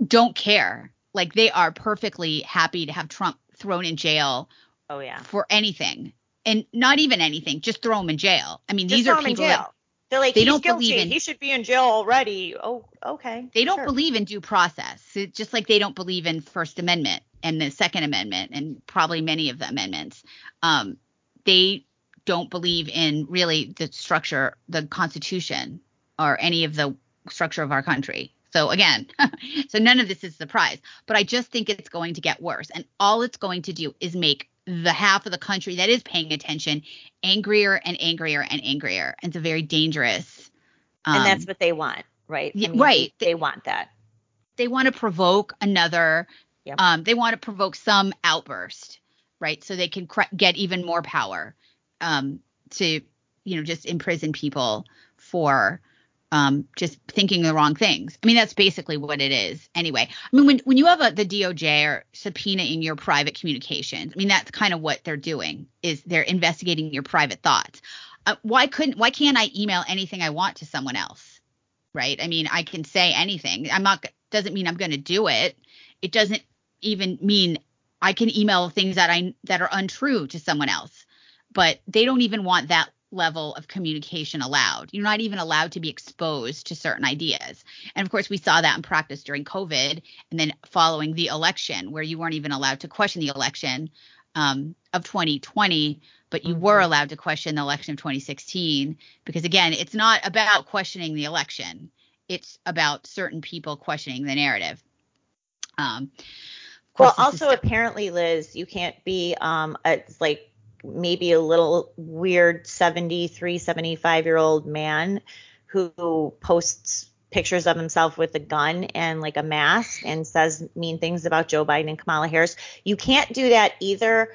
don't care. Like they are perfectly happy to have Trump thrown in jail. Oh yeah. For anything, and not even anything, just throw him in jail. I mean, just these are people that they're like, they don't guilty. believe in. He should be in jail already. Oh, okay. They don't sure. believe in due process. It's just like they don't believe in First Amendment and the Second Amendment and probably many of the amendments. Um, they don't believe in really the structure, the Constitution, or any of the structure of our country. So again, so none of this is a surprise, but I just think it's going to get worse. And all it's going to do is make the half of the country that is paying attention angrier and angrier and angrier. And it's a very dangerous. Um, and that's what they want, right? I mean, right. They, they, want that. They want to provoke another. Yep. Um, they want to provoke some outburst, right? So they can cr- get even more power um, to, you know, just imprison people for um, just thinking the wrong things. I mean, that's basically what it is anyway. I mean, when, when you have a, the DOJ or subpoena in your private communications, I mean, that's kind of what they're doing is they're investigating your private thoughts. Uh, why couldn't, why can't I email anything I want to someone else? Right. I mean, I can say anything. I'm not, doesn't mean I'm going to do it. It doesn't even mean I can email things that I, that are untrue to someone else, but they don't even want that level of communication allowed. You're not even allowed to be exposed to certain ideas. And of course, we saw that in practice during COVID and then following the election, where you weren't even allowed to question the election um, of 2020, but you mm-hmm. were allowed to question the election of 2016. Because again, it's not about questioning the election, it's about certain people questioning the narrative. Um, well, also apparently, Liz, you can't be um, it's like maybe a little weird 73, 75 year old man who posts pictures of himself with a gun and like a mask and says mean things about Joe Biden and Kamala Harris. You can't do that either.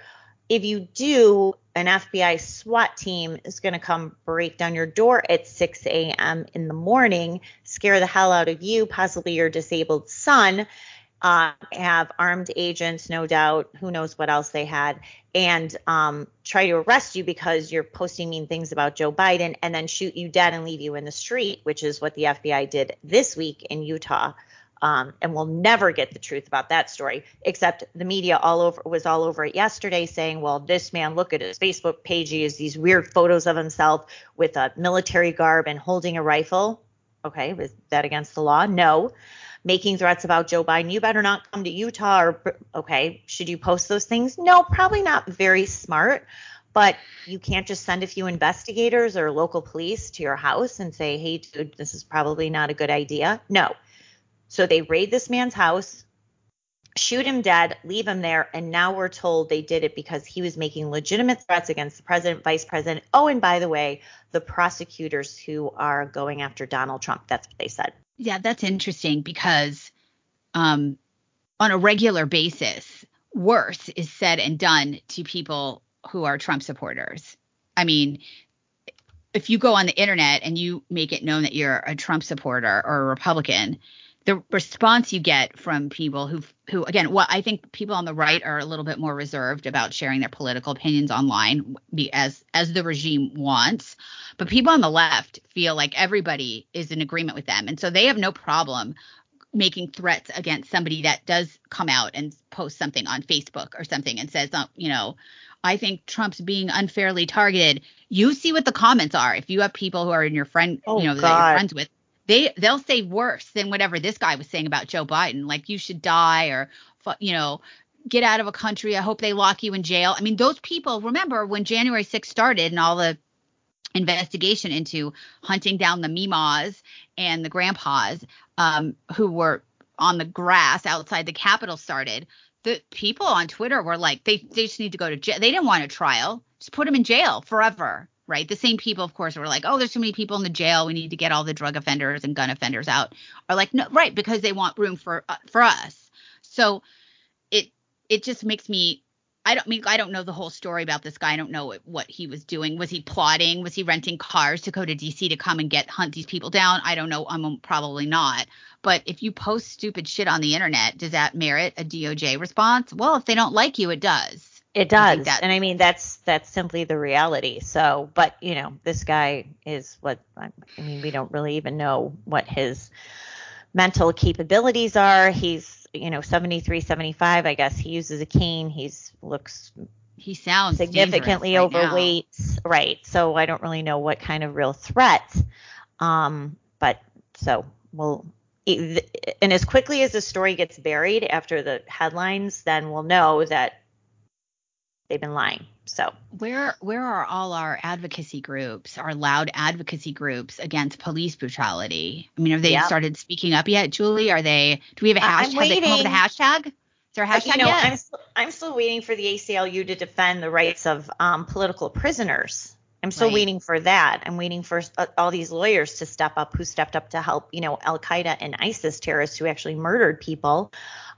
If you do, an FBI SWAT team is going to come break down your door at 6 a.m. in the morning, scare the hell out of you, possibly your disabled son, uh, have armed agents, no doubt. Who knows what else they had, and um, try to arrest you because you're posting mean things about Joe Biden, and then shoot you dead and leave you in the street, which is what the FBI did this week in Utah. Um, and we'll never get the truth about that story, except the media all over was all over it yesterday, saying, "Well, this man, look at his Facebook page. He has these weird photos of himself with a military garb and holding a rifle." Okay, was that against the law? No making threats about Joe Biden. You better not come to Utah or okay, should you post those things? No, probably not very smart. But you can't just send a few investigators or local police to your house and say, hey, dude, this is probably not a good idea. No. So they raid this man's house, shoot him dead, leave him there, and now we're told they did it because he was making legitimate threats against the president, vice president. Oh, and by the way, the prosecutors who are going after Donald Trump. That's what they said. Yeah, that's interesting because um, on a regular basis, worse is said and done to people who are Trump supporters. I mean, if you go on the internet and you make it known that you're a Trump supporter or a Republican, the response you get from people who who again what i think people on the right are a little bit more reserved about sharing their political opinions online as as the regime wants but people on the left feel like everybody is in agreement with them and so they have no problem making threats against somebody that does come out and post something on facebook or something and says oh, you know I think Trump's being unfairly targeted. You see what the comments are. If you have people who are in your friend, oh, you know, God. that you're friends with, they they'll say worse than whatever this guy was saying about Joe Biden, like you should die or you know get out of a country. I hope they lock you in jail. I mean, those people. Remember when January 6th started and all the investigation into hunting down the Mimas and the grandpas um, who were on the grass outside the Capitol started. The people on Twitter were like, they they just need to go to jail. They didn't want a trial. Just put them in jail forever. Right? The same people, of course, were like, oh, there's too many people in the jail. We need to get all the drug offenders and gun offenders out. Are like, no, right, because they want room for uh, for us. So it it just makes me. I don't mean I don't know the whole story about this guy. I don't know what, what he was doing. Was he plotting? Was he renting cars to go to DC to come and get hunt these people down? I don't know. I'm probably not. But if you post stupid shit on the internet, does that merit a DOJ response? Well, if they don't like you, it does. It does. And I mean that's that's simply the reality. So, but you know, this guy is what I mean, we don't really even know what his mental capabilities are. He's, you know, 73, 75, I guess. He uses a cane. He's looks he sounds significantly right overweight. now. Right. So I don't really know what kind of real threat. Um, but so we'll and as quickly as the story gets buried after the headlines, then we'll know that they've been lying. So where where are all our advocacy groups, our loud advocacy groups against police brutality? I mean, have they yep. started speaking up yet, Julie? Are they? Do we have a hashtag? Have they come up with a hashtag? Is there a hashtag you know, yet? I'm still, I'm still waiting for the ACLU to defend the rights of um, political prisoners. I'm still right. waiting for that. I'm waiting for uh, all these lawyers to step up who stepped up to help, you know, Al Qaeda and ISIS terrorists who actually murdered people.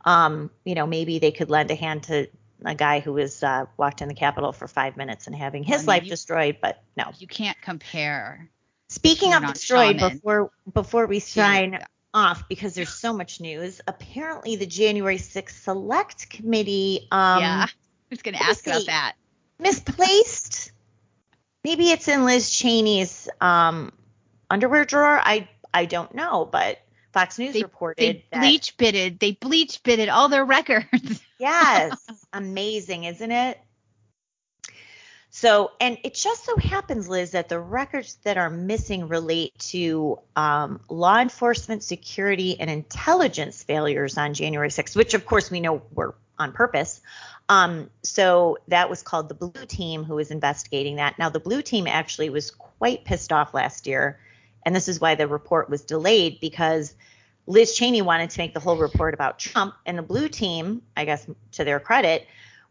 Um, you know, maybe they could lend a hand to a guy who was uh, walked in the Capitol for five minutes and having his I mean, life you, destroyed. But no, you can't compare. Speaking of destroyed, shaman. before before we sign yeah. off, because there's so much news. Apparently, the January 6th Select Committee. Um, yeah, I was going to ask about that. Misplaced. Maybe it's in Liz Cheney's um, underwear drawer. I I don't know, but Fox News they, reported they bleach bitted. They bleach bitted all their records. yes, amazing, isn't it? So, and it just so happens, Liz, that the records that are missing relate to um, law enforcement, security, and intelligence failures on January 6th, which of course we know were on purpose. Um, so that was called the Blue Team, who was investigating that. Now, the Blue Team actually was quite pissed off last year and this is why the report was delayed because Liz Cheney wanted to make the whole report about Trump, and the blue team, I guess to their credit,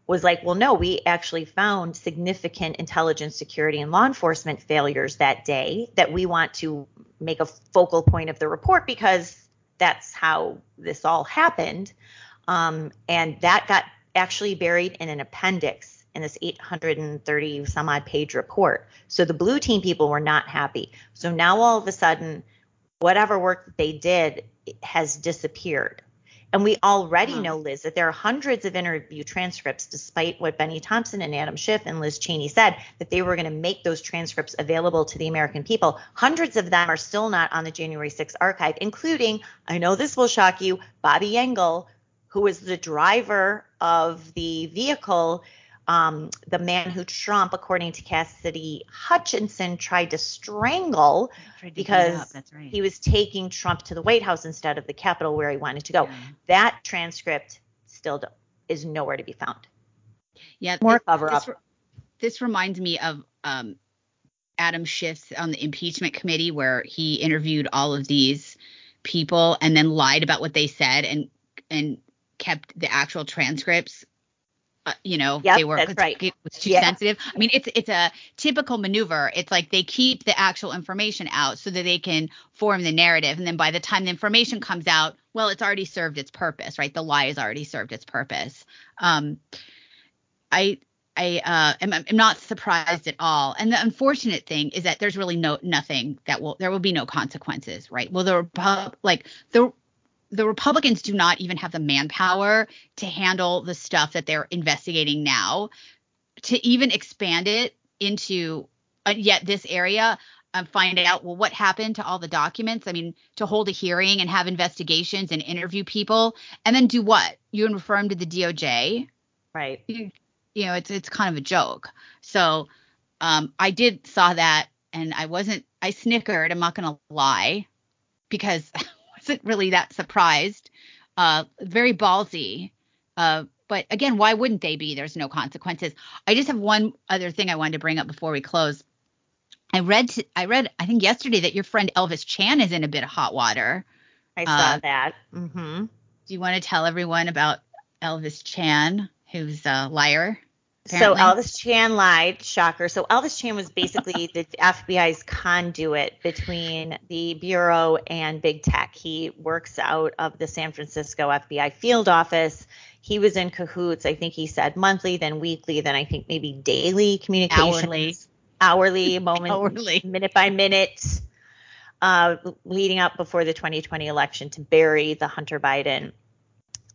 was like, well, no, we actually found significant intelligence, security, and law enforcement failures that day that we want to make a focal point of the report because that's how this all happened. Um, and that got actually buried in an appendix in this 830 some odd page report. So the blue team people were not happy. So now all of a sudden, whatever work they did has disappeared. And we already know, Liz, that there are hundreds of interview transcripts, despite what Bennie Thompson and Adam Schiff and Liz Cheney said, that they were going to make those transcripts available to the American people. Hundreds of them are still not on the January 6th archive, including, I know this will shock you, Bobby Engel, who was the driver of the vehicle um, the man who Trump, according to Cassidy Hutchinson, tried to strangle tried to because right. he was taking Trump to the White House instead of the Capitol where he wanted to go. Yeah. That transcript still is nowhere to be found. Yeah, more cover this, up. This reminds me of um, Adam Schiff on the impeachment committee where he interviewed all of these people and then lied about what they said and and kept the actual transcripts uh, you know, yep, they were that's right. it was too yeah. sensitive. I mean, it's it's a typical maneuver. It's like they keep the actual information out so that they can form the narrative, and then by the time the information comes out, well, it's already served its purpose, right? The lie has already served its purpose. Um, I I uh, am I'm not surprised at all. And the unfortunate thing is that there's really no nothing that will there will be no consequences, right? Well, the like the the Republicans do not even have the manpower to handle the stuff that they're investigating now, to even expand it into uh, yet this area and find out well what happened to all the documents. I mean, to hold a hearing and have investigations and interview people, and then do what? You refer them to the DOJ, right? You, you know, it's it's kind of a joke. So um, I did saw that, and I wasn't. I snickered. I'm not gonna lie, because wasn't really that surprised. Uh, very ballsy. Uh, but again, why wouldn't they be? There's no consequences. I just have one other thing I wanted to bring up before we close. I read, I read, I think yesterday that your friend Elvis Chan is in a bit of hot water. I saw uh, that. Mm-hmm. Do you want to tell everyone about Elvis Chan, who's a liar? So Elvis Chan lied, shocker. So Elvis Chan was basically the FBI's conduit between the bureau and big tech. He works out of the San Francisco FBI field office. He was in cahoots. I think he said monthly, then weekly, then I think maybe daily communications, hourly, hourly, moment, hourly. minute by minute, uh, leading up before the 2020 election to bury the Hunter Biden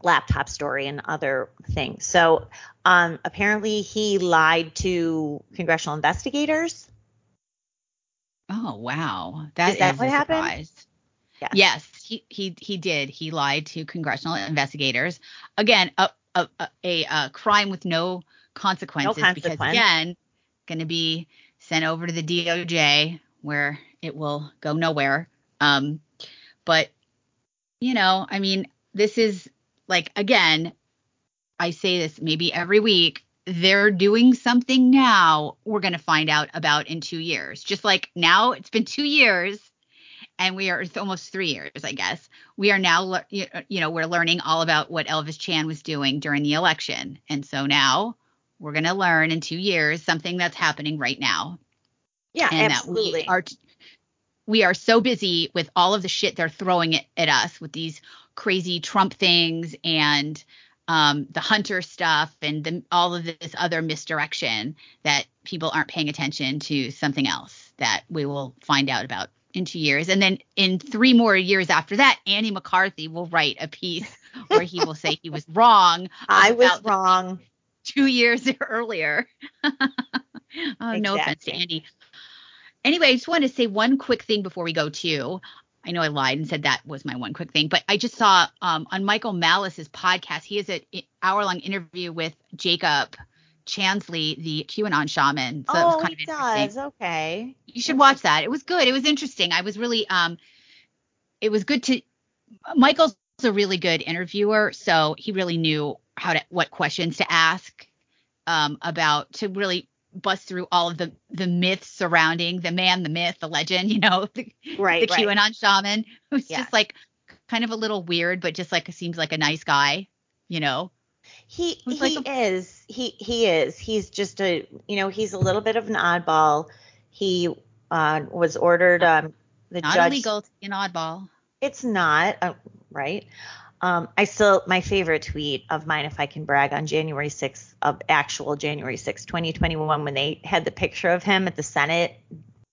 laptop story and other things. So um, apparently he lied to congressional investigators. Oh wow, that is that is what a happened? Yes. Yes, he he he did. He lied to congressional investigators. Again, a a, a, a, crime with no consequences No because again, going to be sent over to the DOJ where it will go nowhere. Um, but you know, I mean, this is like again, I say this maybe every week. They're doing something now we're going to find out about in two years. Just like now, it's been two years and we are it's almost three years, I guess. We are now, you know, we're learning all about what Elvis Chan was doing during the election. And so now we're going to learn in two years something that's happening right now. Yeah, and absolutely. that we are we are so busy with all of the shit they're throwing at, at us with these crazy Trump things and um, the Hunter stuff and the, all of this other misdirection that people aren't paying attention to something else that we will find out about in two years. And then in three more years after that, Andy McCarthy will write a piece where he will say he was wrong. I was wrong. two years earlier. oh, no offense to Exactly. Andy. Anyway, I just want to say one quick thing before we go to. I know I lied and said that was my one quick thing, but I just saw um, on Michael Malice's podcast, he has an hour long interview with Jacob Chansley, the QAnon shaman. So oh, kind of he does. Okay. You should watch that. It was good. It was interesting. I was really um it was good to Michael's a really good interviewer, so he really knew how to what questions to ask um about to really bust through all of the the myths surrounding the man, the myth, the legend, you know, the, Right. the right. QAnon shaman who's Yeah. just like kind of a little weird, but just like seems like a nice guy, you know. He he like is. He he is. He's just a you know, he's a little bit of an oddball. He uh was ordered um the Not judge illegal to be an oddball. It's not, uh, right? Um, I still, my favorite tweet of mine, if I can brag, on January 6th, of actual January 6th, 2021, when they had the picture of him at the Senate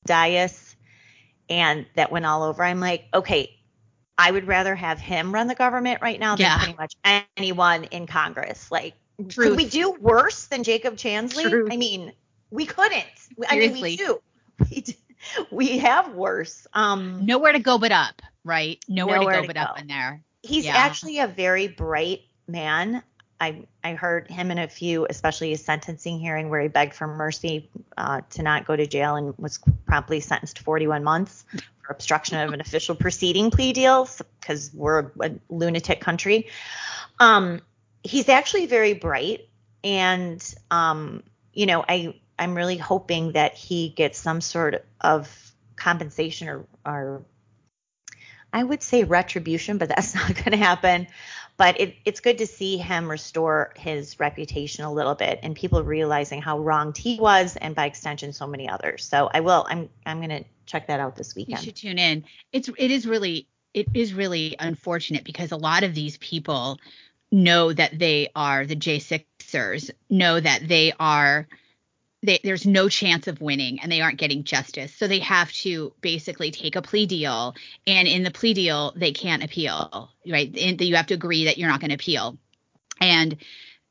dais and that went all over. I'm like, okay, I would rather have him run the government right now than Yeah. pretty much anyone in Congress. Like, Truth. could we do worse than Jacob Chansley? Truth. I mean, we couldn't. I mean, we do. We, do. we have worse. Um, Nowhere to go but up, right? Nowhere, Nowhere to to go but up in there. He's Yeah. actually a very bright man. I I heard him in a few, especially his sentencing hearing, where he begged for mercy uh, to not go to jail and was promptly sentenced to 41 months for obstruction of an official proceeding plea deal because we're a lunatic country. Um, he's actually very bright, and um, you know, I I'm really hoping that he gets some sort of compensation or or I would say retribution, but that's not going to happen. But it, it's good to see him restore his reputation a little bit, and people realizing how wronged he was, and by extension, so many others. So I will. I'm I'm going to check that out this weekend. You should tune in. It's it is really it is really unfortunate because a lot of these people know that they are the J6ers, know that they are they, there's no chance of winning and they aren't getting justice. So they have to basically take a plea deal and in the plea deal they can't appeal, right? You have to agree that you're not going to appeal. And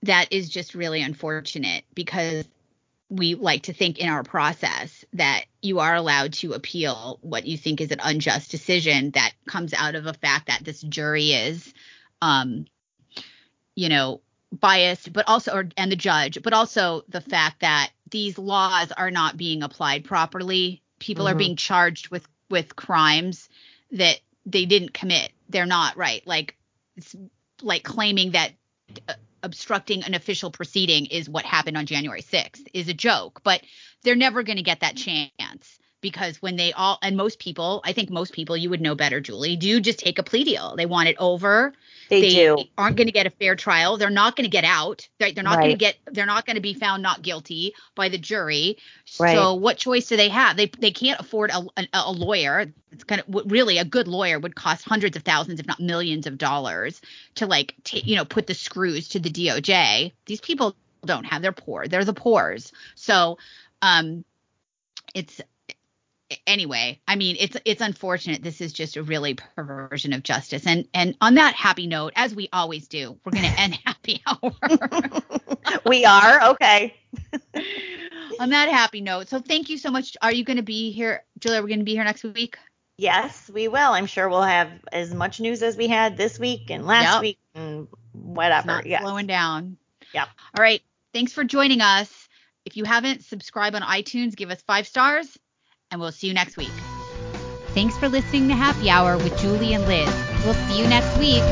that is just really unfortunate because we like to think in our process that you are allowed to appeal what you think is an unjust decision that comes out of a fact that this jury is um you know biased but also or, and the judge but also the fact that these laws are not being applied properly people are Mhm. being charged with with crimes that they didn't commit they're not right like it's like claiming that uh, obstructing an official proceeding is what happened on January 6th is a joke, but they're never going to get that chance. Because when they all and most people, I think most people you would know better, Julie, do just take a plea deal. They want it over. They, they do. aren't going to get a fair trial. They're not going to get out. They're, they're not going to get. They're not going to be found not guilty by the jury. Right. So what choice do they have? They they can't afford a, a, a lawyer. It's kind of really a good lawyer would cost hundreds of thousands, if not millions of dollars, to like ta you know put the screws to the DOJ. These people don't have. They're poor. They're the poors. So um, it's anyway i mean it's it's unfortunate this is just a really perversion of justice and and on that happy note as we always do we're going to end happy hour we are okay. on that happy note so thank you so much are you going to be here julia we're going to be here next week Yes, we will. I'm sure we'll have as much news as we had this week and last Yep. week and whatever. Yeah. slowing down Yep. all right thanks for joining us if you haven't subscribe on itunes give us five stars and we'll see you next week. Thanks for listening to happy hour with julie and liz. We'll see you next week